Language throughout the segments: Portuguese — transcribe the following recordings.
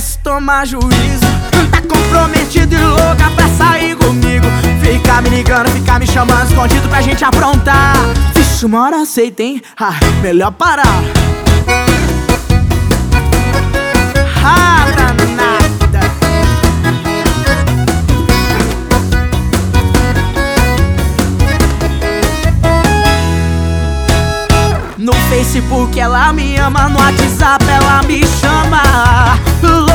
tomar juízo. Tá comprometido e louca pra sair comigo. Fica me ligando, fica me chamando escondido pra gente aprontar. Vixe, uma hora aceita, hein? Ah, melhor parar. Ah, danada. No Facebook ela me ama, no WhatsApp ela me chama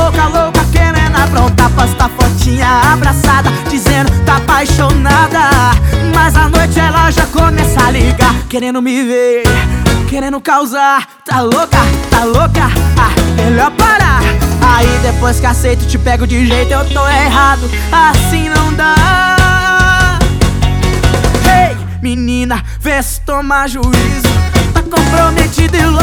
Louca, louca, querendo aprontar Posta fotinha abraçada, dizendo tá apaixonada. Mas à noite ela já começa a ligar Querendo me ver, querendo causar. Tá louca, tá louca, ah, melhor parar. Aí depois que aceito te pego de jeito eu tô errado. Assim não dá. Menina, vê se toma juízo. Tá comprometida e louca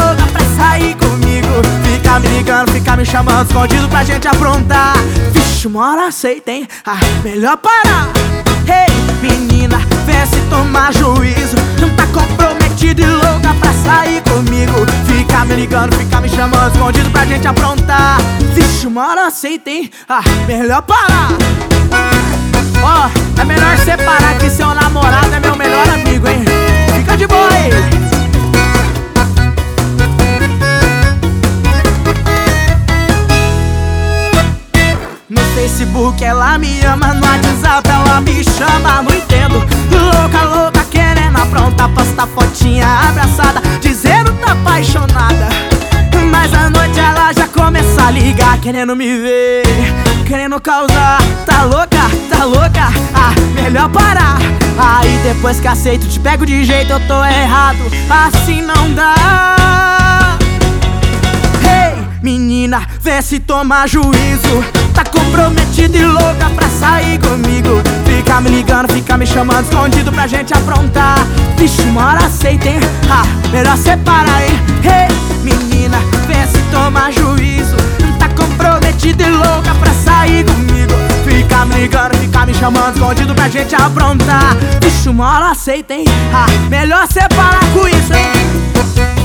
me chamando escondido pra gente aprontar. Vixe, uma hora aceita, hein? Ah, melhor parar. Ei, menina, vê se tomar juízo. Não tá comprometida e louca pra sair comigo. Fica me ligando, fica me chamando escondido pra gente aprontar. Vixe, uma hora aceita, hein? Ah, melhor parar. Ó, oh, é melhor separar que seu namorado Facebook ela me ama, no WhatsApp ela me chama, não entendo. Louca, louca, querendo aprontar, posta fotinha abraçada Dizendo tá apaixonada. Mas à noite ela já começa a ligar, querendo me ver Querendo causar, tá louca, tá louca, ah, melhor parar. Aí depois que aceito te pego de jeito, eu tô errado. Assim não dá menina, vê se toma juízo Tá comprometida e louca pra sair comigo Fica me ligando, fica me chamando escondido pra gente aprontar Vixe, uma hora aceita, hein? Ah, melhor separar, hein? Hey, menina, vê se toma juízo Tá comprometida e louca pra sair comigo Fica me ligando, fica me chamando escondido pra gente aprontar Vixe, uma hora aceita, hein? Ah, melhor separar com isso, hein?